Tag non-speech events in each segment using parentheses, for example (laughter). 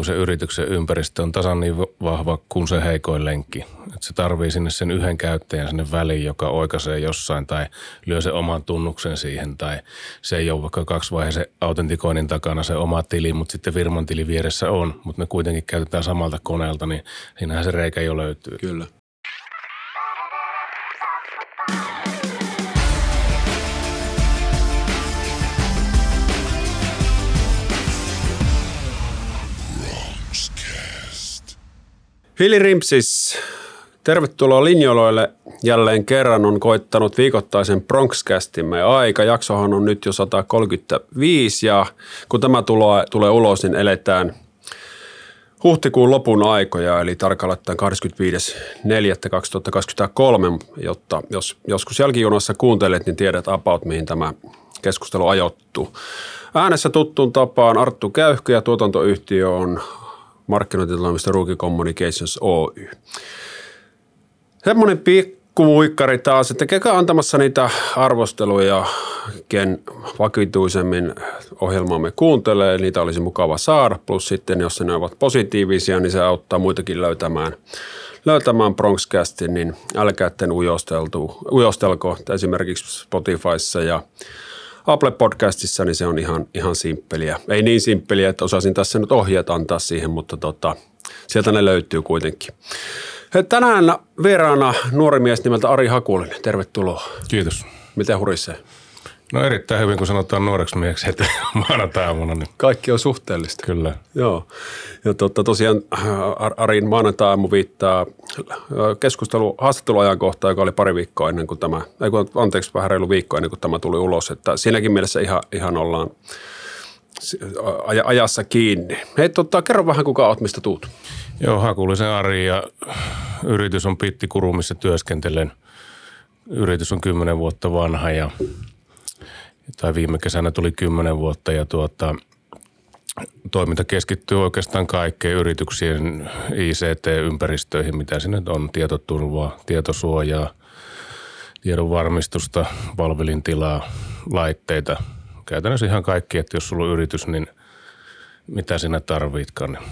niin se yrityksen ympäristö on tasan niin vahva kuin se heikoin lenkki. Että se tarvii sinne sen yhden käyttäjän sinne väliin, joka oikaisee jossain tai lyö se oman tunnuksen siihen. Tai se ei ole vaikka kaksivaiheisen autentikoinnin takana se oma tili, mutta sitten firman tili vieressä on. Mutta me kuitenkin käytetään samalta koneelta, niin siinähän se reikä jo löytyy. Kyllä. Hili Rimpsis, tervetuloa linjoloille. Jälleen kerran on koittanut viikoittaisen Bronxcastimme aika. Jaksohan on nyt jo 135 ja kun tämä tulee, tulee ulos, niin eletään huhtikuun lopun aikoja, eli tarkalleen 25.4.2023, jotta jos joskus jälkijunassa kuuntelet, niin tiedät about, mihin tämä keskustelu ajoittuu. Äänessä tuttuun tapaan Arttu Käyhkö ja tuotantoyhtiö on markkinointitoimista Ruuki Communications Oy. Semmoinen pikku muikkari taas, että kekä antamassa niitä arvosteluja, ken vakituisemmin ohjelmaamme kuuntelee, niitä olisi mukava saada. Plus sitten, jos ne ovat positiivisia, niin se auttaa muitakin löytämään, löytämään Bronxcastin, niin älkää ujostelko esimerkiksi Spotifyssa ja Apple Podcastissa, niin se on ihan, ihan simppeliä. Ei niin simppeliä, että osaisin tässä nyt ohjeet antaa siihen, mutta tota, sieltä ne löytyy kuitenkin. Tänään vieraana nuori mies nimeltä Ari Hakulinen. Tervetuloa. Kiitos. Miten hurisee? No erittäin hyvin, kun sanotaan nuoreksi mieheksi heti (laughs) maanantai-aamuna. Niin. Kaikki on suhteellista. Kyllä. Joo. Ja totta, tosiaan äh, Arin maanantai-aamu viittaa äh, keskustelu, haastatteluajankohta, joka oli pari viikkoa ennen kuin tämä, ei kun, anteeksi, vähän reilu viikko ennen kuin tämä tuli ulos. Että siinäkin mielessä ihan, ihan ollaan ajassa kiinni. Hei, totta, kerro vähän, kuka olet, mistä tuut. Joo, Hakulisen Ari ja yritys on Pittikuru, missä työskentelen. Yritys on kymmenen vuotta vanha ja tai viime kesänä tuli kymmenen vuotta ja tuota, toiminta keskittyy oikeastaan kaikkeen yrityksien ICT-ympäristöihin, mitä sinne on, tietoturvaa, tietosuojaa, tiedon varmistusta, palvelintilaa, laitteita. Käytännössä ihan kaikki, että jos sulla on yritys, niin mitä sinä tarvitkaan, niin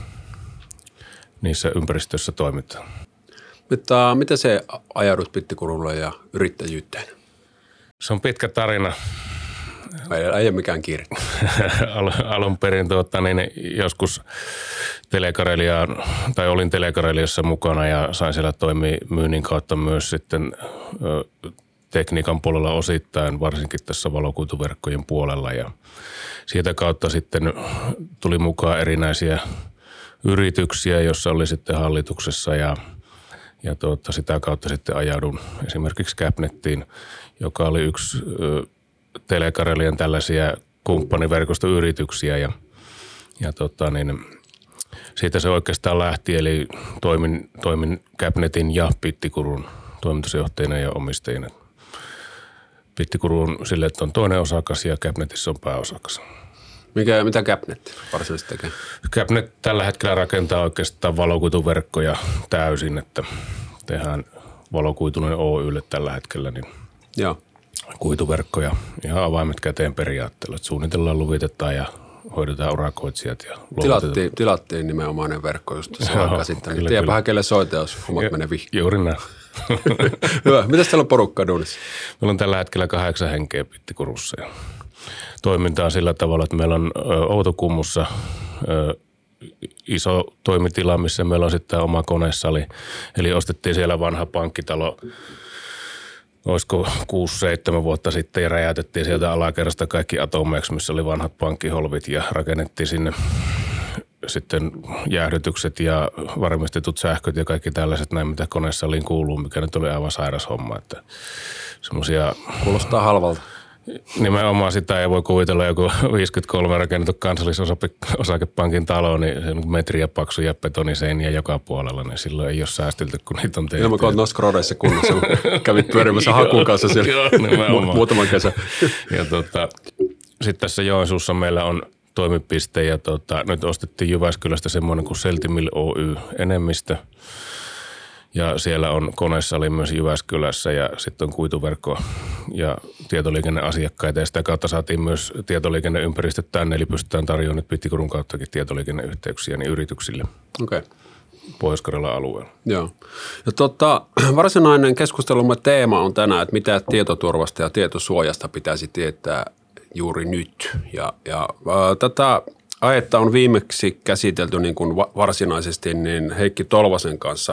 niissä ympäristöissä toimitaan. Mutta miten se ajaudut Pittikurulle ja yrittäjyyteen? Se on pitkä tarina. Ei, ei ole mikään kiire. (laughs) Al, alun perin tuota, niin joskus Telekarelia, tai olin Telekareliassa mukana ja sain siellä toimia myynnin kautta myös sitten tekniikan puolella osittain, varsinkin tässä valokuituverkkojen puolella ja siitä kautta sitten tuli mukaan erinäisiä yrityksiä, jossa oli sitten hallituksessa ja, ja tuota, sitä kautta sitten ajaudun esimerkiksi Capnettiin, joka oli yksi ö, Telekarelian tällaisia kumppaniverkostoyrityksiä ja, ja tota niin, siitä se oikeastaan lähti, eli toimin, toimin Capnetin ja Pittikurun toimitusjohtajana ja omistajina. Pittikuru on sille, että on toinen osakas ja Capnetissä on pääosakas. Mikä, mitä Capnet varsinaisesti tekee? Capnet tällä hetkellä rakentaa oikeastaan valokuituverkkoja täysin, että tehdään valokuitunen Oylle tällä hetkellä, niin Joo kuituverkkoja ihan avaimet käteen periaatteella. Että suunnitellaan, luvitetaan ja hoidetaan urakoitsijat. Ja tilattiin, tilattiin nimenomainen verkko just se aika sitten. Niin tiedäpähän kelle soita, jos hommat ja, menee vihkiin. Juuri näin. (laughs) Hyvä. Mitäs teillä on porukkaa duunissa? Meillä on tällä hetkellä kahdeksan henkeä Pittikurussa. Ja toiminta on sillä tavalla, että meillä on Outokummussa iso toimitila, missä meillä on sitten oma konesali. Eli ostettiin siellä vanha pankkitalo – olisiko 6-7 vuotta sitten ja räjäytettiin sieltä alakerrasta kaikki atomeiksi, missä oli vanhat pankkiholvit ja rakennettiin sinne sitten jäähdytykset ja varmistetut sähköt ja kaikki tällaiset näin, mitä koneessa kuuluu, mikä nyt oli aivan sairas homma. Että semmosia, Kuulostaa halvalta. Nimenomaan sitä ei voi kuvitella joku 53 rakennettu kansallisosakepankin talo, niin se on metriä paksuja betoniseiniä joka puolella, niin silloin ei ole säästelty, kun niitä on tehty. Ilman kun noissa krodeissa kunnossa, kävit pyörimässä (laughs) hakun kanssa siellä Joo, muutaman kesän. ja tota, sitten tässä Joensuussa meillä on toimipiste ja tota, nyt ostettiin Jyväskylästä semmoinen kuin Seltimil Oy enemmistö. Ja siellä on konesali myös Jyväskylässä ja sitten on kuituverkko ja tietoliikenneasiakkaita. Ja sitä kautta saatiin myös tietoliikenneympäristöt tänne, eli pystytään tarjoamaan nyt Pittikurun kauttakin tietoliikenneyhteyksiä niin yrityksille. Okei. Okay. pohjois alueella. Joo. Ja tota, (clears throat) varsinainen keskustelumme teema on tänään, että mitä tietoturvasta ja tietosuojasta pitäisi tietää juuri nyt. Ja, ja tätä aihetta on viimeksi käsitelty niin kuin varsinaisesti niin Heikki Tolvasen kanssa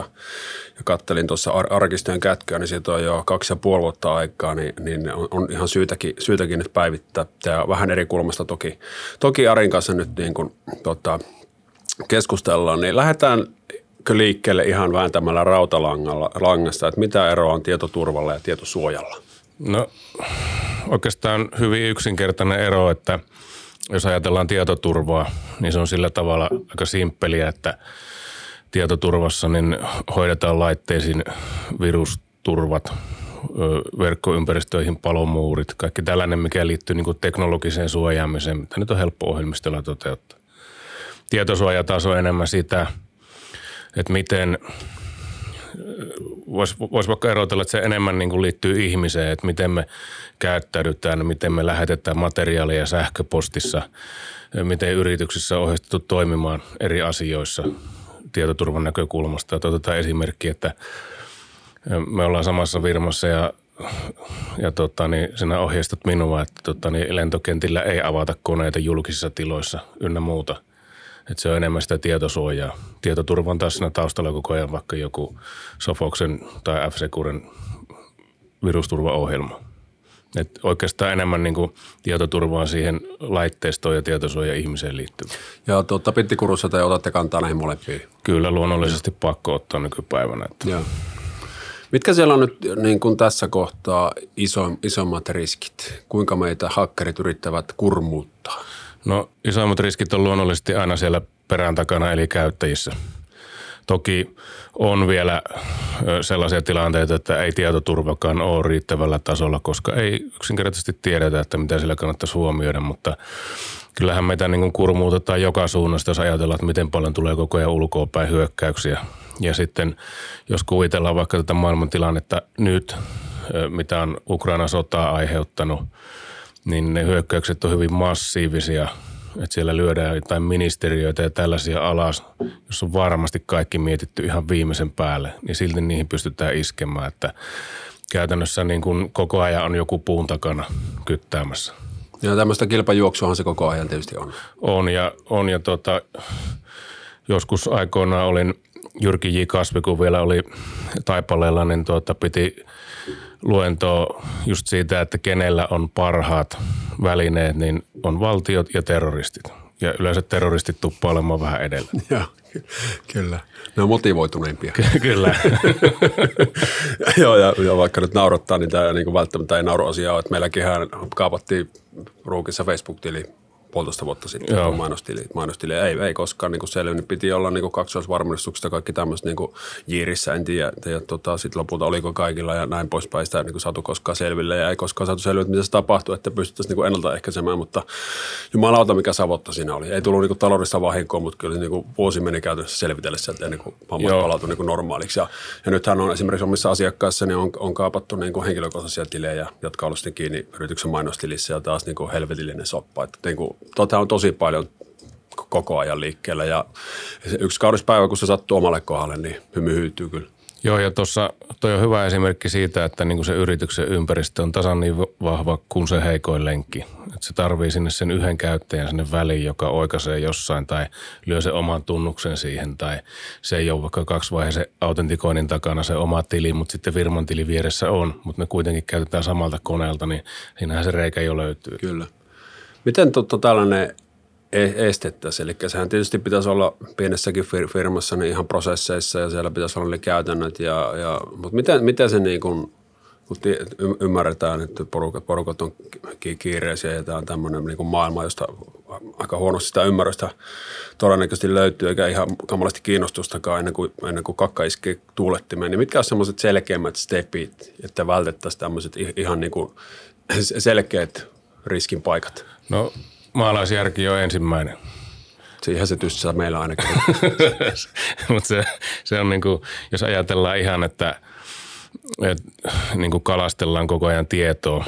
ja kattelin tuossa arkistojen kätköä, niin siitä on jo kaksi ja puoli vuotta aikaa, niin, niin on, on ihan syytäkin, syytäkin nyt päivittää. Ja vähän eri kulmasta toki, toki Arin kanssa nyt niin kuin, tota, keskustellaan, niin lähdetään liikkeelle ihan vääntämällä rautalangasta, että mitä eroa on tietoturvalla ja tietosuojalla? No oikeastaan hyvin yksinkertainen ero, että – jos ajatellaan tietoturvaa, niin se on sillä tavalla aika simppeliä, että tietoturvassa niin hoidetaan laitteisiin virusturvat, verkkoympäristöihin palomuurit, kaikki tällainen, mikä liittyy niin teknologiseen suojaamiseen, mitä nyt on helppo ohjelmistolla toteuttaa. Tietosuojataso on enemmän sitä, että miten voisi vois vaikka erotella, että se enemmän niin kuin liittyy ihmiseen, että miten me käyttäydytään, miten me lähetetään materiaalia sähköpostissa, miten yrityksissä on ohjeistettu toimimaan eri asioissa tietoturvan näkökulmasta. Otetaan esimerkki, että me ollaan samassa firmassa ja ja tota, niin sinä ohjeistat minua, että tota, niin lentokentillä ei avata koneita julkisissa tiloissa ynnä muuta – että se on enemmän sitä tietosuojaa. Tietoturva on taas siinä taustalla koko ajan vaikka joku Sofoksen tai f virusturvaohjelma. Et oikeastaan enemmän niin kuin tietoturvaa siihen laitteistoon ja tietosuoja ihmiseen liittyvä. Ja tuota, Pittikurussa te otatte kantaa näihin molempiin? Kyllä, luonnollisesti pakko ottaa nykypäivänä. Että. Ja. Mitkä siellä on nyt niin kuin tässä kohtaa iso, isommat riskit? Kuinka meitä hakkerit yrittävät kurmuuttaa? No isoimmat riskit on luonnollisesti aina siellä perään takana eli käyttäjissä. Toki on vielä sellaisia tilanteita, että ei tietoturvakaan ole riittävällä tasolla, koska ei yksinkertaisesti tiedetä, että mitä sillä kannattaisi huomioida, mutta kyllähän meitä niin kurmuutetaan joka suunnasta, jos ajatellaan, että miten paljon tulee koko ajan ulkoa päin hyökkäyksiä. Ja sitten jos kuvitellaan vaikka tätä maailmantilannetta nyt, mitä on Ukraina sotaa aiheuttanut – niin ne hyökkäykset on hyvin massiivisia. Että siellä lyödään jotain ministeriöitä ja tällaisia alas, jos on varmasti kaikki mietitty ihan viimeisen päälle, niin silti niihin pystytään iskemään. Että käytännössä niin kuin koko ajan on joku puun takana kyttäämässä. Ja tämmöistä kilpajuoksuahan se koko ajan tietysti on. On ja, on ja tota, joskus aikoinaan olin Jyrki J. Kasvi, kun vielä oli taipaleella, niin tuota, piti luentoa just siitä, että kenellä on parhaat välineet, niin on valtiot ja terroristit. Ja yleensä terroristit tuppaa olemaan vähän edellä. (laughs) Joo, kyllä. Ne on motivoituneimpia. kyllä. (laughs) Joo, ja, ja, vaikka nyt naurattaa, niin tämä niin välttämättä ei nauru asiaa, että meilläkin kaapattiin ruukissa Facebook-tili puolitoista vuotta sitten Joo. mainostili, mainostili. Ei, ei koskaan niin selvinnyt. Piti olla niin kaksoisvarmennustuksesta kaikki tämmöiset niin jiirissä, en tiedä. Ja tota, sitten lopulta oliko kaikilla ja näin poispäin sitä niin saatu koskaan selville. Ja ei koskaan saatu selville, mitä se tapahtui, että pystyttäisiin niin ennaltaehkäisemään. Mutta jumalauta, mikä savotta siinä oli. Ei tullut niin taloudellista vahinkoa, mutta kyllä niin vuosi meni käytännössä selvitellessä, että ennen kuin hommat palautui niin normaaliksi. Ja, ja nythän on esimerkiksi omissa asiakkaissa niin on, on kaapattu niin henkilökohtaisia tilejä, jotka ollut kiinni yrityksen mainostilissä ja taas niin helvetillinen soppa. Että niin kuin, tota on tosi paljon koko ajan liikkeellä ja yksi kaurispäivä, kun se sattuu omalle kohdalle, niin hymy hyytyy kyllä. Joo, ja tuossa toi on hyvä esimerkki siitä, että niin kuin se yrityksen ympäristö on tasan niin vahva kuin se heikoin lenkki. Että se tarvii sinne sen yhden käyttäjän sinne väliin, joka oikaisee jossain tai lyö sen oman tunnuksen siihen. Tai se ei ole vaikka kaksivaiheisen autentikoinnin takana se oma tili, mutta sitten firman tili vieressä on. Mutta ne kuitenkin käytetään samalta koneelta, niin siinähän se reikä jo löytyy. Kyllä. Miten totta tällainen e- estettäisiin? Eli sehän tietysti pitäisi olla pienessäkin firmassa niin ihan prosesseissa ja siellä pitäisi olla ne käytännöt. Ja, ja, mutta miten, miten se niin kuin, kun ymmärretään, että porukat, porukat on kiireisiä ja tämä on tämmöinen niin kuin maailma, josta aika huonosti sitä ymmärrystä todennäköisesti löytyy, eikä ihan kamalasti kiinnostustakaan ennen kuin, ennen kuin kakka iskee tuulettimeen. Niin mitkä on semmoiset selkeimmät stepit, että vältettäisiin tämmöiset ihan niin kuin selkeät riskin paikat? No maalaisjärki on ensimmäinen. Siihen se tyssää meillä ainakin. (laughs) Mutta se, se on niin kuin, jos ajatellaan ihan, että, että niin kuin kalastellaan koko ajan tietoa,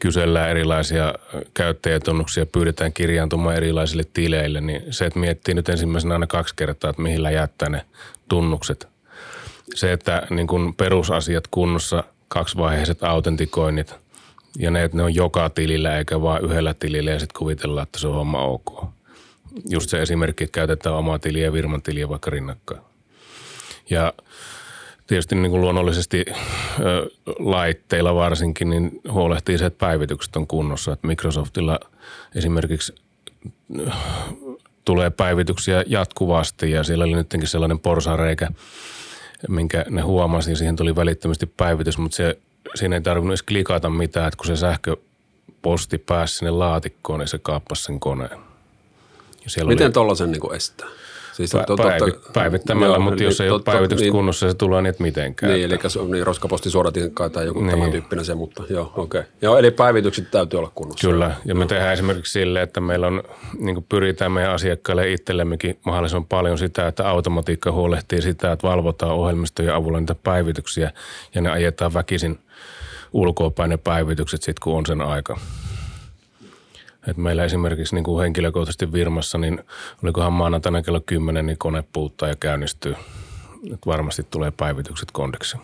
kysellään erilaisia käyttäjätunnuksia, pyydetään kirjaantumaan erilaisille tileille, niin se, että miettii nyt ensimmäisenä aina kaksi kertaa, että mihin jättää ne tunnukset. Se, että niin kuin perusasiat kunnossa, kaksivaiheiset autentikoinnit ja ne, että ne on joka tilillä eikä vain yhdellä tilillä ja sitten kuvitellaan, että se on homma ok just se esimerkki, että käytetään omaa tiliä ja firman tiliä vaikka rinnakkain. Ja tietysti niin kuin luonnollisesti ö, laitteilla varsinkin, niin huolehtii se, että päivitykset on kunnossa. Että Microsoftilla esimerkiksi tulee päivityksiä jatkuvasti ja siellä oli nytkin sellainen porsareikä, minkä ne huomasi. Siihen tuli välittömästi päivitys, mutta se, siinä ei tarvinnut edes klikata mitään, että kun se sähköposti pääsi sinne laatikkoon, niin se kaappasi sen koneen. Siellä Miten oli... tuollaisen niin estää? Siis Pä, totta, päivi, päivittämällä, joo, mutta niin, jos ei totta, ole päivitykset niin, kunnossa, se tulee niin, mitenkään. Niin, eli niin, roskaposti suodatin tai joku niin. tämän tyyppinen se, mutta joo, okei. Okay. Joo, eli päivitykset täytyy olla kunnossa. Kyllä, ja me no. tehdään esimerkiksi sille, että meillä on, niin pyritään meidän asiakkaille itsellemmekin mahdollisimman paljon sitä, että automatiikka huolehtii sitä, että valvotaan ohjelmistojen avulla niitä päivityksiä, ja ne ajetaan väkisin ulkoapäin ne päivitykset sitten, kun on sen aika. Et meillä esimerkiksi niin kuin henkilökohtaisesti Virmassa, niin olikohan maanantaina kello 10, niin kone puuttaa ja käynnistyy. Et varmasti tulee päivitykset kondiksi.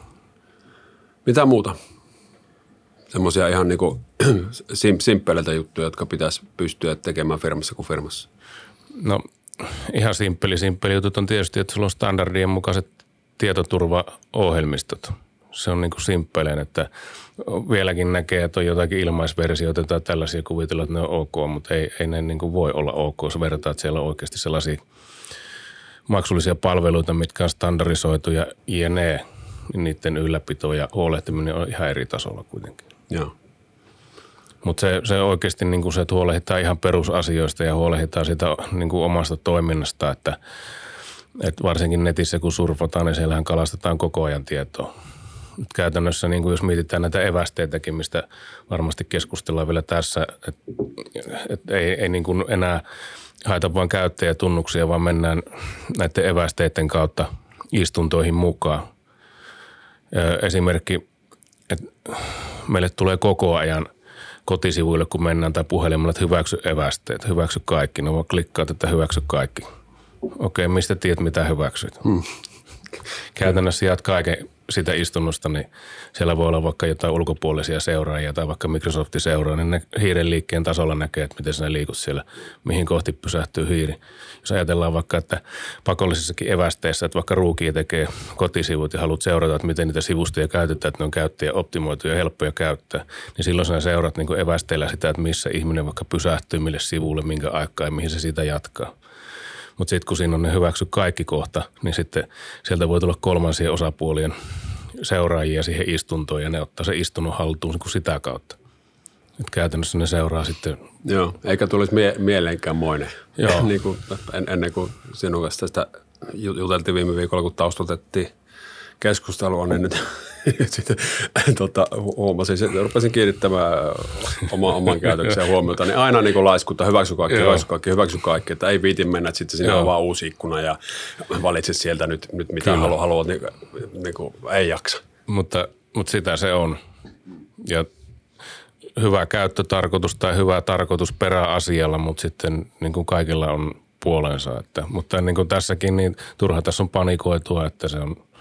Mitä muuta? Semmoisia ihan niin kuin (clears throat) sim- simppeleitä juttuja, jotka pitäisi pystyä tekemään firmassa kuin firmassa. No ihan simppeli, simppeli jutut on tietysti, että sulla on standardien mukaiset tietoturvaohjelmistot. Se on niin kuin simppeleen, että – vieläkin näkee, että on jotakin ilmaisversioita tai tällaisia kuvitella, että ne on ok, mutta ei, ei ne niin kuin voi olla ok, jos verrataan, että siellä on oikeasti sellaisia maksullisia palveluita, mitkä on standardisoitu ja jne, niin niiden ylläpito ja huolehtiminen on ihan eri tasolla kuitenkin. Joo. Mutta se, se oikeasti niin kuin se, että huolehditaan ihan perusasioista ja huolehditaan sitä niin kuin omasta toiminnasta, että, että varsinkin netissä kun surfataan, niin siellähän kalastetaan koko ajan tietoa käytännössä, niin kuin jos mietitään näitä evästeitäkin, mistä varmasti keskustellaan vielä tässä, että, että ei, ei niin kuin enää haeta vain käyttäjätunnuksia, vaan mennään näiden evästeiden kautta istuntoihin mukaan. Esimerkki, että meille tulee koko ajan kotisivuille, kun mennään tai puhelimella, että hyväksy evästeet, hyväksy kaikki. No vaan klikkaat, että hyväksy kaikki. Okei, mistä tiedät, mitä hyväksyt? Hmm. Käytännössä jaat kaiken sitä istunnosta, niin siellä voi olla vaikka jotain ulkopuolisia seuraajia tai vaikka Microsoftin seuraa, niin ne hiiren liikkeen tasolla näkee, että miten sinä liikut siellä, mihin kohti pysähtyy hiiri. Jos ajatellaan vaikka, että pakollisissakin evästeissä, että vaikka ruuki tekee kotisivut ja haluat seurata, että miten niitä sivustoja käytetään, että ne on käyttäjä optimoitu ja helppoja käyttää, niin silloin sinä seurat niin evästeillä sitä, että missä ihminen vaikka pysähtyy, mille sivulle, minkä aikaa ja mihin se sitä jatkaa. Mutta sitten kun siinä on ne hyväksy kaikki kohta, niin sitten sieltä voi tulla kolmansien osapuolien seuraajia siihen istuntoon ja ne ottaa se istunnon haltuun kuin sitä kautta. Et käytännössä ne seuraa sitten. Joo, eikä tulisi mie- mieleenkään moinen. Joo. (laughs) niin kuin, en, ennen kuin sinun kanssa tästä juteltiin viime viikolla, kun taustotettiin keskustelua, niin nyt (laughs) sitten tota, huomasin, että rupesin kiinnittämään oma, oman käytöksen huomiota, niin aina niin laiskutta, hyväksy kaikki, Joo. hyväksy kaikki, hyväksy kaikki, että ei viitin mennä, että sitten sinne on vaan uusi ikkuna ja valitse sieltä nyt, nyt mitä haluat, haluat niin, niin kuin, ei jaksa. Mutta, mutta sitä se on. Ja hyvä käyttötarkoitus tai hyvä tarkoitus peräasialla, mutta sitten niin kuin kaikilla on puolensa. Että, mutta niin kuin tässäkin, niin turha tässä on panikoitua, että se on –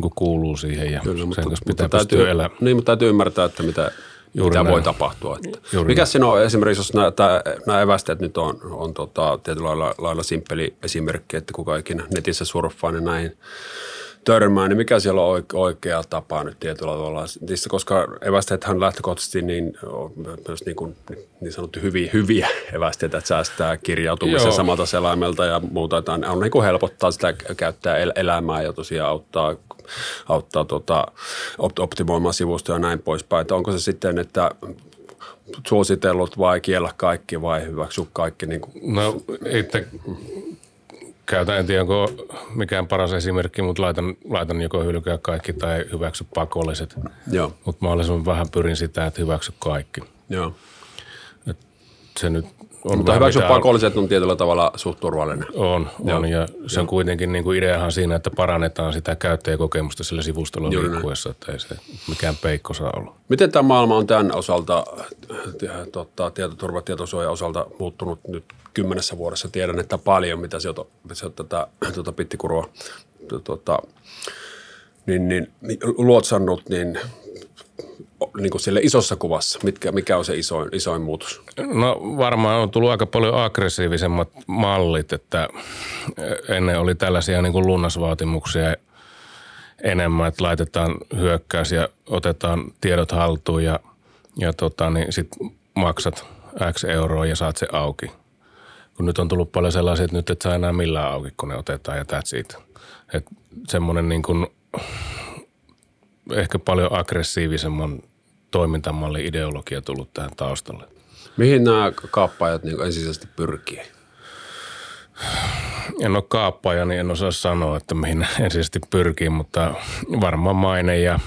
niin kuuluu siihen ja Kyllä, mutta, sen kanssa pitää mutta täytyy, elää. Niin, mutta täytyy ymmärtää, että mitä, Juuri mitä voi tapahtua. Että. Mikä siinä on esimerkiksi, jos nämä, nämä evästeet nyt on, on tota, tietyllä lailla, lailla simppeli esimerkki, että kun kaikki netissä surffaa, niin näihin törmää, niin mikä siellä on oikea tapa nyt tietyllä tavalla? Koska evästeethän lähtökohtaisesti niin, myös niin, kuin, niin sanottu hyviä, hyviä evästeitä, että säästää kirjautumisen Joo. samalta selaimelta ja muuta. Että on niin kuin helpottaa sitä käyttää elämää ja tosiaan auttaa auttaa tota, optimoimaan sivustoja ja näin poispäin. Että onko se sitten, että suositellut vai kiellä kaikki vai hyväksy kaikki? Niin kuin? No itse käytän, en tiedä onko mikään paras esimerkki, mutta laitan, laitan joko hylkää kaikki tai hyväksy pakolliset. Joo. Mutta mahdollisimman vähän pyrin sitä, että hyväksy kaikki. Joo. Et se nyt Mutta vähän hyväksy mitä on- pakolliset on tietyllä tavalla suht turvallinen. On, Joo. on ja se on kuitenkin niin kuin ideahan siinä, että parannetaan sitä käyttäjäkokemusta sillä sivustolla Juuri liikkuessa, että ei se mikään peikko saa olla. Miten tämä maailma on tämän osalta, tota, tietoturva, tietosuojan osalta muuttunut nyt kymmenessä vuodessa? Tiedän, että paljon, mitä se on, se on tätä tuota pittikurua tuota, niin, niin, luotsannut, niin, niin kuin sille isossa kuvassa, mitkä, mikä on se isoin, isoin muutos? No varmaan on tullut aika paljon aggressiivisemmat mallit, että ennen oli tällaisia niin kuin lunnasvaatimuksia enemmän, että laitetaan hyökkäys ja otetaan tiedot haltuun ja, ja tota, niin sit maksat X euroa ja saat se auki. Kun nyt on tullut paljon sellaisia, että nyt et saa enää millään auki, kun ne otetaan ja that's it. Et semmoinen niin kuin, ehkä paljon aggressiivisemman toimintamallin ideologia tullut tähän taustalle. Mihin nämä kaappaajat niin ensisijaisesti pyrkii? En ole kaappaaja, niin en osaa sanoa, että mihin (laughs) ensisijaisesti pyrkii, mutta varmaan maine ja,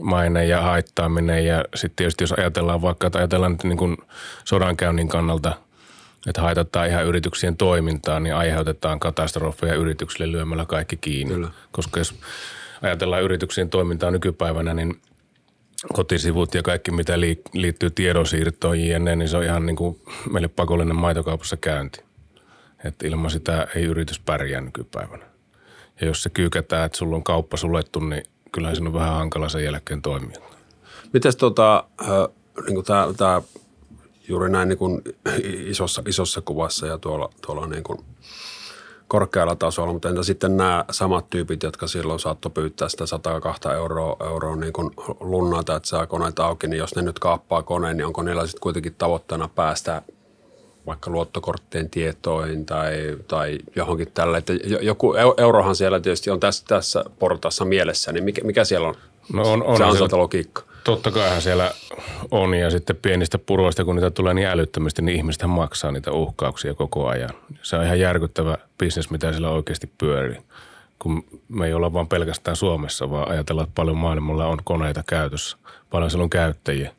maine ja haittaaminen. Ja sitten tietysti jos ajatellaan vaikka, että ajatellaan nyt niin kuin sodankäynnin kannalta, että haitataan ihan yrityksien toimintaa, niin aiheutetaan katastrofeja yrityksille lyömällä kaikki kiinni. Kyllä. Koska jos ajatellaan yrityksien toimintaa nykypäivänä, niin kotisivut ja kaikki, mitä liittyy tiedonsiirtoon jne, niin se on ihan niin kuin meille pakollinen maitokaupassa käynti. Että ilman sitä ei yritys pärjää nykypäivänä. Ja jos se kyykätään, että sulla on kauppa suljettu, niin kyllähän se on vähän hankala sen jälkeen toimia. Mites tota, niin tämä, tämä juuri näin niin kuin isossa, isossa kuvassa ja tuolla, tuolla niin kuin korkealla tasolla, mutta entä sitten nämä samat tyypit, jotka silloin saattoi pyytää sitä 102 euroa, euroa niin kuin lunnata, että saa koneet auki, niin jos ne nyt kaappaa koneen, niin onko niillä sitten kuitenkin tavoitteena päästä vaikka luottokorttien tietoihin tai, tai johonkin tälle. Että jo- joku eu- eurohan siellä tietysti on tässä, tässä portaassa mielessä, niin mikä, mikä siellä on? No on, on se on siellä- sieltä logiikka. Totta kaihan siellä on ja sitten pienistä puroista, kun niitä tulee niin älyttömästi, niin ihmiset maksaa niitä uhkauksia koko ajan. Se on ihan järkyttävä bisnes, mitä siellä oikeasti pyörii. Kun me ei olla vaan pelkästään Suomessa, vaan ajatellaan, että paljon maailmalla on koneita käytössä. Paljon siellä on käyttäjiä.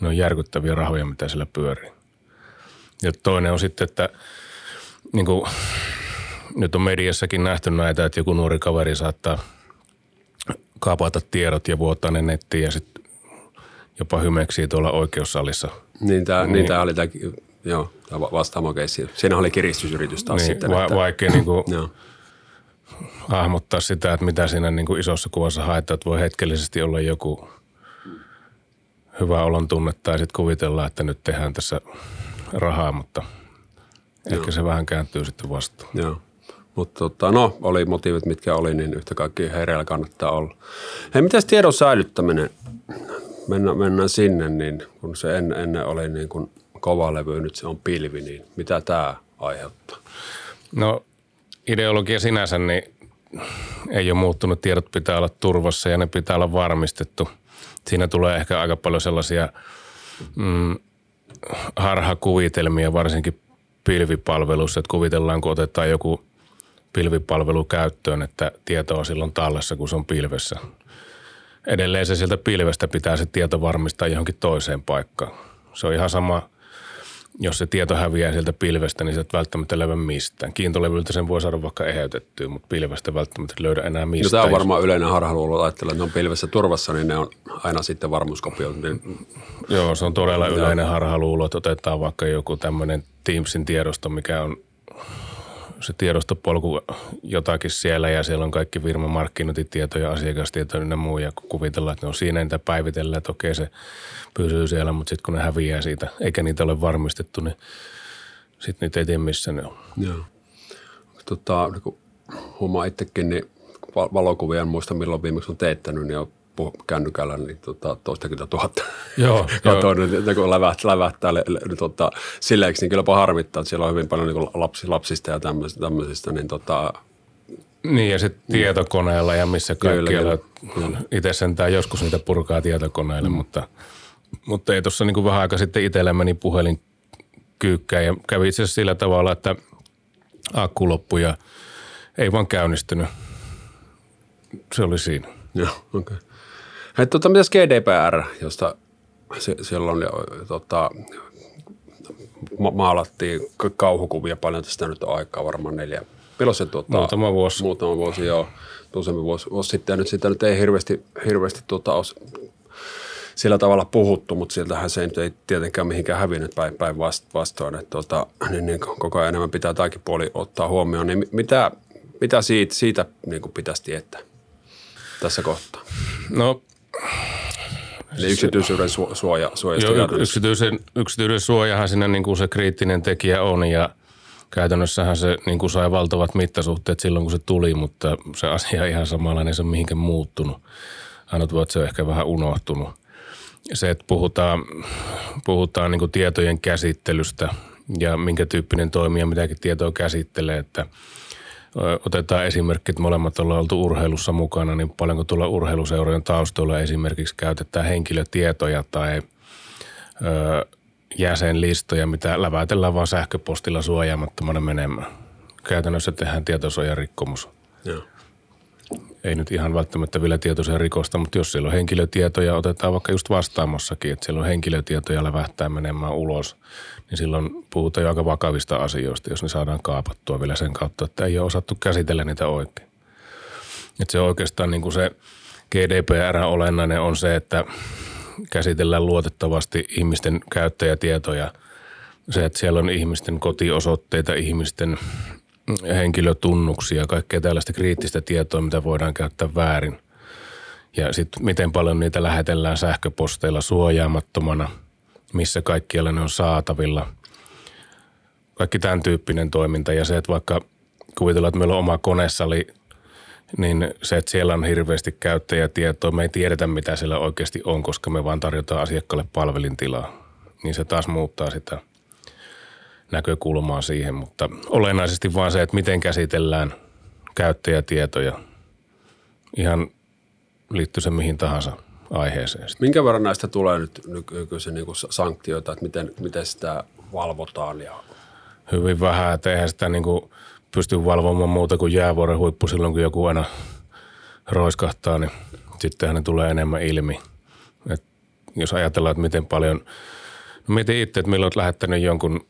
Ne on järkyttäviä rahoja, mitä siellä pyörii. Ja toinen on sitten, että niin kuin, nyt on mediassakin nähty näitä, että joku nuori kaveri saattaa kaapata tiedot ja vuottaa ne nettiin ja sitten jopa hymeksii tuolla oikeussalissa. Niin tämä niin. Niin. niin oli tämä, joo, tämä va- vastaamo keissi. Siinä oli kiristysyritys taas Niin, sitten. va- että, vaikea niin kuin (laughs) joo. hahmottaa sitä, että mitä siinä niin kuin isossa kuvassa haetaan, että voi hetkellisesti olla joku hyvä olon tunne tai sitten kuvitellaan, että nyt tehdään tässä rahaa, mutta ehkä se vähän kääntyy sitten vastaan. Joo. Mutta tota, no, oli motiivit, mitkä oli, niin yhtä kaikki hereillä kannattaa olla. Hei, mitäs tiedon säilyttäminen? Mennään, mennään sinne, niin kun se en, ennen oli niin kuin kova levy, nyt se on pilvi, niin mitä tämä aiheuttaa? No ideologia sinänsä niin ei ole muuttunut. Tiedot pitää olla turvassa ja ne pitää olla varmistettu. Siinä tulee ehkä aika paljon sellaisia mm, harhakuvitelmia, varsinkin pilvipalvelussa, että kuvitellaan, kun otetaan joku pilvipalvelu käyttöön, että tieto on silloin tallessa, kun se on pilvessä. Edelleen se sieltä pilvestä pitää se tieto varmistaa johonkin toiseen paikkaan. Se on ihan sama, jos se tieto häviää sieltä pilvestä, niin se et välttämättä löyä mistään. Kiintolevyltä sen voi saada vaikka eheytettyä, mutta pilvestä välttämättä löydä enää No, mistään. tämä on varmaan yleinen harhaluulo, että ne on pilvessä turvassa, niin ne on aina sitten varmuuskopio. Niin, Joo, se on todella yleinen harhaluulo, että otetaan vaikka joku tämmöinen Teamsin tiedosto, mikä on se tiedostopolku jotakin siellä ja siellä on kaikki firman markkinointitietoja, asiakastietoja ja muu ja kuvitellaan, että ne on siinä, niitä päivitellään, että okei se pysyy siellä, mutta sitten kun ne häviää siitä, eikä niitä ole varmistettu, niin sitten niitä ei tiedä missä ne on. Joo. Tota, niin kun huomaa itsekin, niin va- valokuvia en muista milloin viimeksi on teettänyt, niin on kännykällä niin tota, toistakymmentä tuhatta. Joo, Katoin, nyt, että kun lävähtää, lävähtää le, le, tota, silleeksi, niin kylläpä harmittaa, että siellä on hyvin paljon niin lapsi, lapsista ja tämmöisistä, tämmöisistä niin tota, Niin ja sitten tietokoneella ja missä kaikkialla. Itse sentään joskus niitä purkaa tietokoneelle, mm. mutta, mutta ei tuossa niin vähän aika sitten itsellä meni puhelin kyykkään ja kävi itse asiassa sillä tavalla, että akku loppui ja ei vaan käynnistynyt. Se oli siinä. Joo, okei. Okay. Hei, tota, mitäs GDPR, josta se, siellä on jo, tota, ma- maalattiin kauhukuvia paljon tästä nyt on aikaa, varmaan neljä. Milloin se tuota, Muutama vuosi. Muutama vuosi, joo. Useampi vuosi, vuosi sitten. Ja nyt sitä nyt ei hirveästi, hirveästi tuota, os, sillä tavalla puhuttu, mutta sieltähän se ei tietenkään mihinkään hävinnyt päin, päin vastoin. Että tuota, niin, niin koko ajan enemmän pitää tämäkin puoli ottaa huomioon. Niin mitä, mitä siitä, siitä niin kuin pitäisi tietää tässä kohtaa? No Eli yksityisyyden su- suoja, suojasta Joo, yksityisen, yksityisen suojahan siinä niin kuin se kriittinen tekijä on ja käytännössähän se niin kuin sai valtavat mittasuhteet silloin, kun se tuli, mutta se asia ihan samanlainen, se on mihinkään muuttunut. Ainut vaan, että se on ehkä vähän unohtunut. Se, että puhutaan, puhutaan niin kuin tietojen käsittelystä ja minkä tyyppinen toimija mitäkin tietoa käsittelee, että otetaan esimerkki, että molemmat ollaan oltu urheilussa mukana, niin paljonko tuolla urheiluseurojen taustoilla esimerkiksi käytetään henkilötietoja tai ö, jäsenlistoja, mitä läväitellään vain sähköpostilla suojaamattomana menemään. Käytännössä tehdään tietosuojarikkomus. Joo. Ei nyt ihan välttämättä vielä tietoisia rikosta, mutta jos siellä on henkilötietoja, otetaan vaikka just vastaamossakin, että siellä on henkilötietoja lävähtää menemään ulos, niin silloin puhutaan jo aika vakavista asioista, jos ne saadaan kaapattua vielä sen kautta, että ei ole osattu käsitellä niitä oikein. Että se oikeastaan niin kuin se GDPR-olennainen on se, että käsitellään luotettavasti ihmisten käyttäjätietoja. Se, että siellä on ihmisten kotiosoitteita, ihmisten henkilötunnuksia, kaikkea tällaista kriittistä tietoa, mitä voidaan käyttää väärin. Ja sitten miten paljon niitä lähetellään sähköposteilla suojaamattomana, missä kaikkialla ne on saatavilla. Kaikki tämän tyyppinen toiminta ja se, että vaikka kuvitellaan, että meillä on oma konesali, niin se, että siellä on hirveästi käyttäjätietoa, me ei tiedetä mitä siellä oikeasti on, koska me vaan tarjotaan asiakkaalle palvelintilaa. Niin se taas muuttaa sitä näkökulmaa siihen, mutta olennaisesti vaan se, että miten käsitellään käyttäjätietoja. Ihan liittyy se mihin tahansa aiheeseen. Minkä verran näistä tulee nyt nykyisin niin sanktioita, että miten, miten sitä valvotaan? Ja... Hyvin vähän, että eihän sitä niin kuin pysty valvomaan muuta kuin jäävuoren huippu silloin, kun joku aina roiskahtaa, niin sittenhän ne tulee enemmän ilmi. Et jos ajatellaan, että miten paljon, no mietin itse, että milloin olet lähettänyt jonkun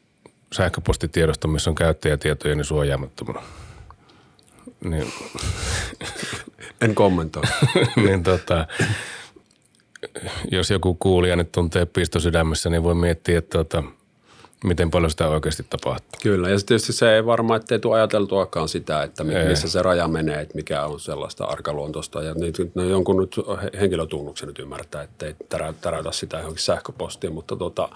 sähköpostitiedosta, missä on käyttäjätietoja, niin suojaamattomana. Niin. En kommentoi. (laughs) niin tota, jos joku kuulija nyt tuntee pistosydämessä, niin voi miettiä, että tota, miten paljon sitä oikeasti tapahtuu. Kyllä, ja tietysti se ei varmaan, ettei tule ajateltuakaan sitä, että ei. missä se raja menee, että mikä on sellaista arkaluontoista. Ja nyt, no jonkun nyt henkilötunnuksen nyt ymmärtää, ettei täräytä sitä johonkin sähköpostiin, mutta tota,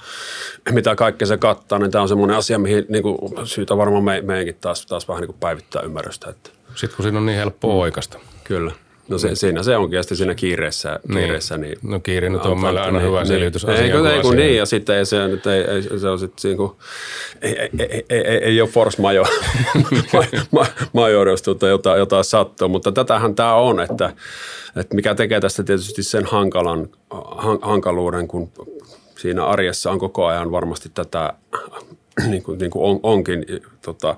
mitä kaikkea se kattaa, niin tämä on semmoinen asia, mihin niin kuin, syytä varmaan me, meidänkin taas, taas vähän niin kuin päivittää ymmärrystä. Että. Sitten kun siinä on niin helppo oikasta. Kyllä. No se, siinä se onkin, ja sitten siinä kiireessä. Niin. kiireessä niin, no kiire nyt on meillä aina niin, hyvä niin, selitys niin, Eikö, ei, kun niin, ja sitten ei se, nyt ei, ei, se on sitten niin kuin, ei, ei, ei, ei, ei, ole force major, (laughs) major jos tuota jotain, jotain sattuu, mutta tätähän tämä on, että, että mikä tekee tästä tietysti sen hankalan, hankaluuden, kun siinä arjessa on koko ajan varmasti tätä, (clears throat) niin kuin, niin kuin on, onkin, tota,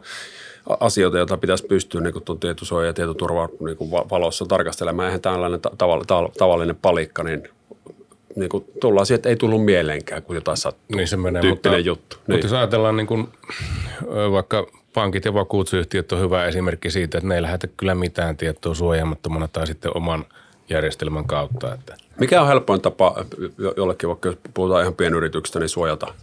asioita, joita pitäisi pystyä niin kuin tietosuoja- ja tietoturva niin valossa tarkastelemaan. Eihän tällainen tav- tavallinen palikka, niin niin kuin tullaan siihen, että ei tullut mieleenkään, kun jotain sattuu. Niin se menee, mutta, juttu. Mutta niin. jos ajatellaan niin kuin, vaikka pankit ja vakuutusyhtiöt on hyvä esimerkki siitä, että ne ei lähetä kyllä mitään tietoa suojaamattomana tai sitten oman järjestelmän kautta. Että. Mikä on helpoin tapa jollekin, vaikka jos puhutaan ihan pienyrityksistä, niin suojata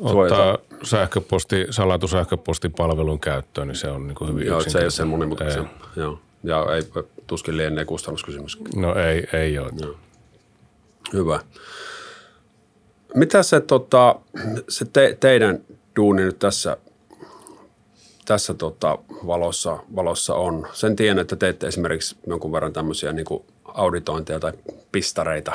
ottaa sähköposti, salatu sähköpostipalvelun käyttöön, niin se on niin kuin hyvin Joo, se ei ole sen monimutkaisen. Joo. Ja ei, tuskin lienee kustannuskysymys. No ei, ei ole. Joo. Hyvä. Mitä se, tota, se te, teidän duuni nyt tässä, tässä tota, valossa, valossa on? Sen tiedän, että teette esimerkiksi jonkun verran tämmöisiä niin kuin auditointeja tai pistareita,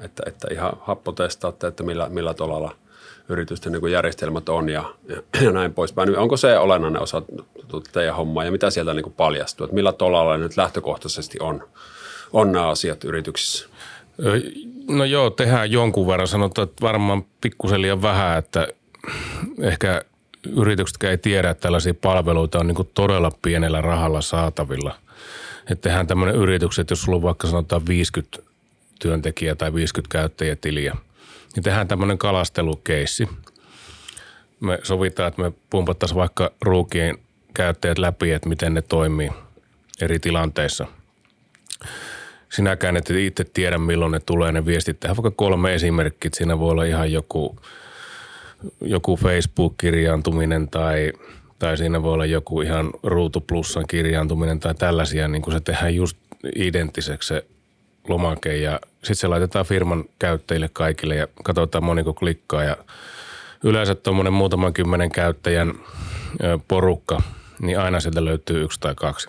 että, että ihan happotestaatte, että millä, millä tolalla – yritysten niin järjestelmät on ja, ja, ja näin poispäin. Onko se olennainen osa teidän hommaa ja mitä sieltä niin paljastuu? Että millä tolalla nyt lähtökohtaisesti on, on nämä asiat yrityksissä? No joo, tehdään jonkun verran. Sanotaan, että varmaan pikkusen liian vähän, että ehkä yritykset ei tiedä, että tällaisia palveluita on niin todella pienellä rahalla saatavilla. Että tehdään tämmöinen yritykset, jos sulla on vaikka sanotaan 50 työntekijää tai 50 käyttäjätiliä – niin tehdään tämmöinen kalastelukeissi. me sovitaan, että me pumpattaisiin vaikka ruukien käyttäjät läpi, että miten ne toimii eri tilanteissa. Sinäkään et itse tiedä, milloin ne tulee ne viestit. Tehdään vaikka kolme esimerkkiä. Siinä voi olla ihan joku, joku Facebook-kirjaantuminen tai, tai siinä voi olla joku ihan Ruutu Plusan kirjaantuminen tai tällaisia. Niin kun se tehdään just identtiseksi se lomake ja sitten se laitetaan firman käyttäjille kaikille ja katsotaan moniko klikkaa ja yleensä tuommoinen muutaman kymmenen käyttäjän porukka, niin aina sieltä löytyy yksi tai kaksi,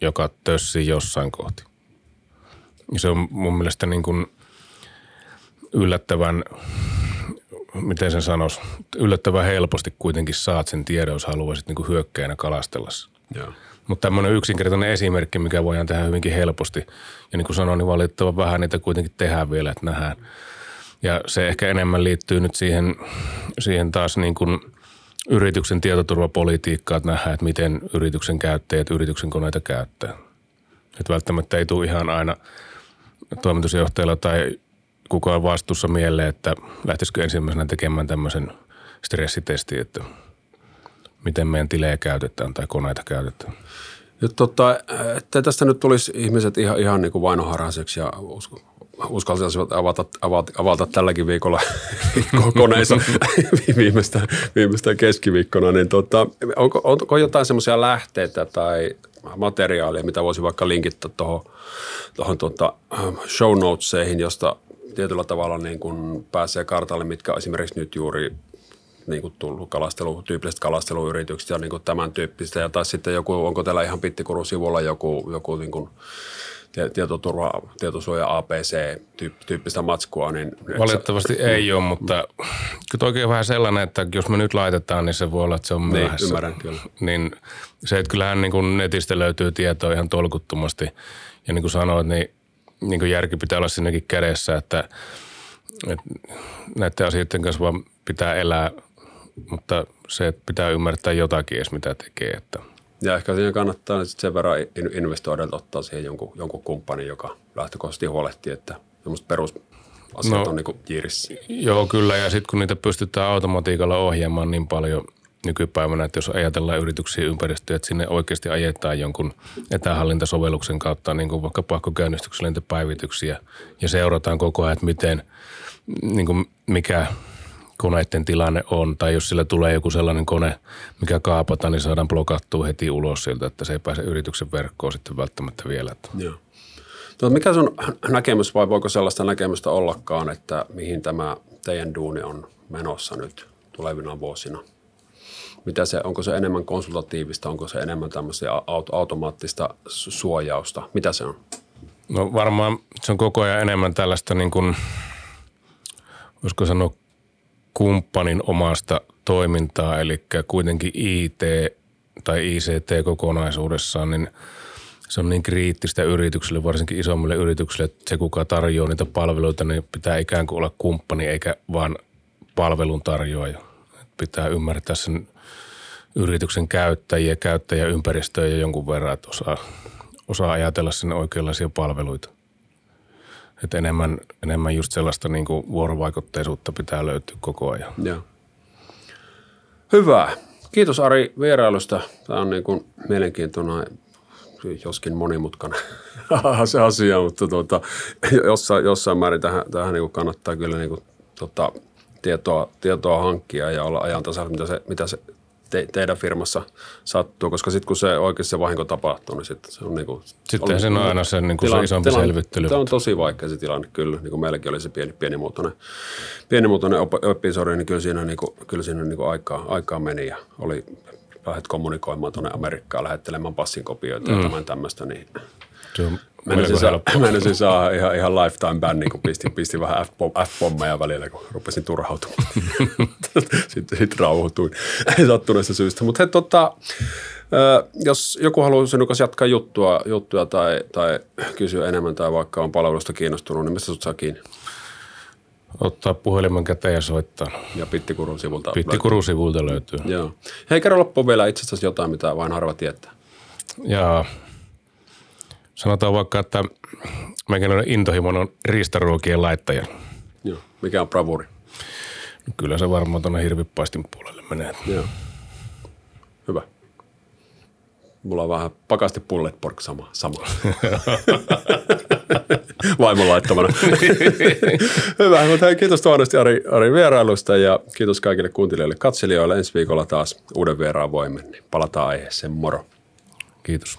joka tössii jossain kohti. Ja se on mun mielestä niin kuin yllättävän, miten sen sanoisi, yllättävän helposti kuitenkin saat sen tiedon, jos haluaisit niin kuin hyökkäinä kalastella. Joo. Mutta tämmöinen yksinkertainen esimerkki, mikä voidaan tehdä hyvinkin helposti. Ja niin kuin sanoin, niin valitettavan vähän niitä kuitenkin tehdään vielä, että nähdään. Ja se ehkä enemmän liittyy nyt siihen, siihen taas niin kuin yrityksen tietoturvapolitiikkaan, että nähdään, että miten yrityksen käyttäjät yrityksen koneita käyttää. Että välttämättä ei tule ihan aina toimitusjohtajalla tai kukaan vastuussa mieleen, että lähtisikö ensimmäisenä tekemään tämmöisen stressitesti, että – miten meidän tilejä käytetään tai koneita käytetään. Ja tota, että tästä nyt tulisi ihmiset ihan, ihan niin kuin vainoharhaiseksi ja usko, uskaltaisivat avata, avata, avata tälläkin viikolla (laughs) koneissa (laughs) viimeistään, viimeistään keskiviikkona, niin tota, onko, onko jotain semmoisia lähteitä tai materiaalia, mitä voisi vaikka linkittää tuohon tohon, tota, show notesihin, josta tietyllä tavalla niin kuin pääsee kartalle, mitkä esimerkiksi nyt juuri niin kuin tullut kalastelu, tyypilliset kalasteluyritykset ja niin kuin tämän tyyppistä. Ja tai sitten joku, onko teillä ihan Pittikurun sivulla joku, joku niin kuin tietoturva, tietosuoja APC-tyyppistä matskua. Niin Valitettavasti sä, ei ole, mutta kyllä oikein vähän sellainen, että jos me nyt laitetaan, niin se voi olla, että se on niin, myöhässä. Ymmärrän, kyllä. Niin se, että kyllähän niin kuin netistä löytyy tietoa ihan tolkuttomasti. Ja niin kuin sanoit, niin, niin kuin järki pitää olla sinnekin kädessä, että, että näiden asioiden kanssa vaan pitää elää mutta se, että pitää ymmärtää jotakin edes, mitä tekee. Että. Ja ehkä siinä kannattaa sen verran investoida, ottaa siihen jonkun, jonkun kumppanin, joka lähtökohtaisesti huolehtii, että semmoista perus asiat no, on niin jiirissä. Joo, kyllä. Ja sitten kun niitä pystytään automatiikalla ohjaamaan niin paljon nykypäivänä, että jos ajatellaan yrityksiä ympäristöä, että sinne oikeasti ajetaan jonkun etähallintasovelluksen kautta niin kuin vaikka pakkokäynnistyksellä päivityksiä ja seurataan koko ajan, että miten, niin kuin mikä koneiden tilanne on, tai jos sillä tulee joku sellainen kone, mikä kaapata, niin saadaan blokattua heti ulos siltä, että se ei pääse yrityksen verkkoon sitten välttämättä vielä. Joo. Tuota, mikä sun näkemys vai voiko sellaista näkemystä ollakaan, että mihin tämä teidän duuni on menossa nyt tulevina vuosina? Mitä se, onko se enemmän konsultatiivista, onko se enemmän tämmöistä automaattista suojausta? Mitä se on? No varmaan se on koko ajan enemmän tällaista niin kuin, voisiko sanoa kumppanin omasta toimintaa, eli kuitenkin IT tai ICT kokonaisuudessaan, niin se on niin kriittistä yrityksille, varsinkin isommille yrityksille, että se kuka tarjoaa niitä palveluita, niin pitää ikään kuin olla kumppani eikä vaan palvelun tarjoaja. Pitää ymmärtää sen yrityksen käyttäjiä, käyttäjäympäristöä ja jonkun verran, että osaa, osaa ajatella sinne oikeanlaisia palveluita. Että enemmän, enemmän just sellaista niin kuin vuorovaikutteisuutta pitää löytyä koko ajan. Joo. Hyvä. Kiitos Ari vierailusta. Tämä on niin kuin mielenkiintoinen, joskin monimutkainen (laughs) se asia, mutta tuota, jossain, jossain määrin tähän, tähän niin kuin kannattaa kyllä niin kuin, tota, tietoa, tietoa hankkia ja olla ajan tasalla, mitä se, mitä se te, teidän firmassa sattuu, koska sitten kun se oikeasti se vahinko tapahtuu, niin sitten se on niin kuin... Sitten se on aina se, niin kuin tilanne, se isompi tilanne, selvittely. Se on tosi vaikea se tilanne kyllä, niin kuin meilläkin oli se pieni, pienimuotoinen, pienimuotoinen episodi, niin kyllä siinä, niin kuin, kyllä siinä niin kuin aikaa, aikaa meni ja oli lähdet kommunikoimaan tuonne Amerikkaan, lähettelemään passin kopioita mm. ja tämän tämmöistä, niin se on Menisin, saa, menisin saa ihan, ihan lifetime banni, kun pistin, pistin vähän F-pommeja välillä, kun rupesin turhautumaan. (laughs) sitten, sitten rauhoituin (laughs) sattuneesta syystä. Mutta tota, jos joku haluaa sinun kanssa jatkaa juttua, juttuja tai, tai kysyä enemmän tai vaikka on palvelusta kiinnostunut, niin mistä sinut saa kiinni? Ottaa puhelimen käteen ja soittaa. Ja Pittikurun sivulta Pittikurun löytyy. sivulta löytyy. Joo. Hei, kerro loppuun vielä itse asiassa jotain, mitä vain harva tietää. Jaa, Sanotaan vaikka, että meikäläinen intohimon on riistaruokien laittaja. Joo. Mikä on bravuri? No kyllä se varmaan tuonne hirvipaistin puolelle menee. Joo. Hyvä. Mulla on vähän pakasti pullet pork sama. sama. (laughs) Vaimon laittamana. Hyvä, mutta hei, kiitos tuonnesti Ari, Ari vierailusta ja kiitos kaikille kuuntelijoille katselijoille. Ensi viikolla taas uuden vieraan voimme, niin palataan aiheeseen. Moro. Kiitos.